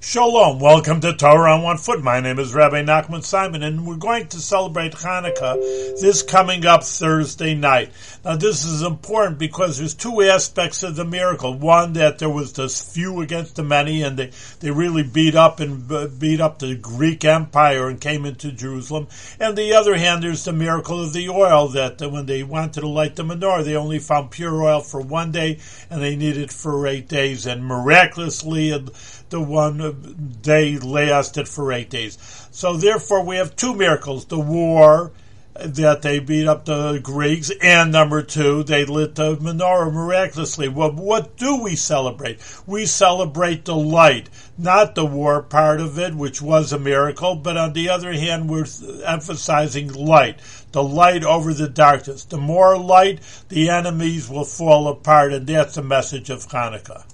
Shalom, welcome to Torah on One Foot. My name is Rabbi Nachman Simon, and we're going to celebrate Hanukkah this coming up Thursday night. Now, this is important because there's two aspects of the miracle. One, that there was this few against the many, and they, they really beat up and beat up the Greek Empire and came into Jerusalem. And the other hand, there's the miracle of the oil that when they wanted to light the menorah, they only found pure oil for one day, and they needed for eight days. And miraculously, the one day lasted for eight days. So therefore, we have two miracles: the war uh, that they beat up the Greeks, and number two, they lit the menorah miraculously. Well, what do we celebrate? We celebrate the light, not the war part of it, which was a miracle, but on the other hand, we're emphasizing light, the light over the darkness. The more light, the enemies will fall apart, and that's the message of Hanukkah.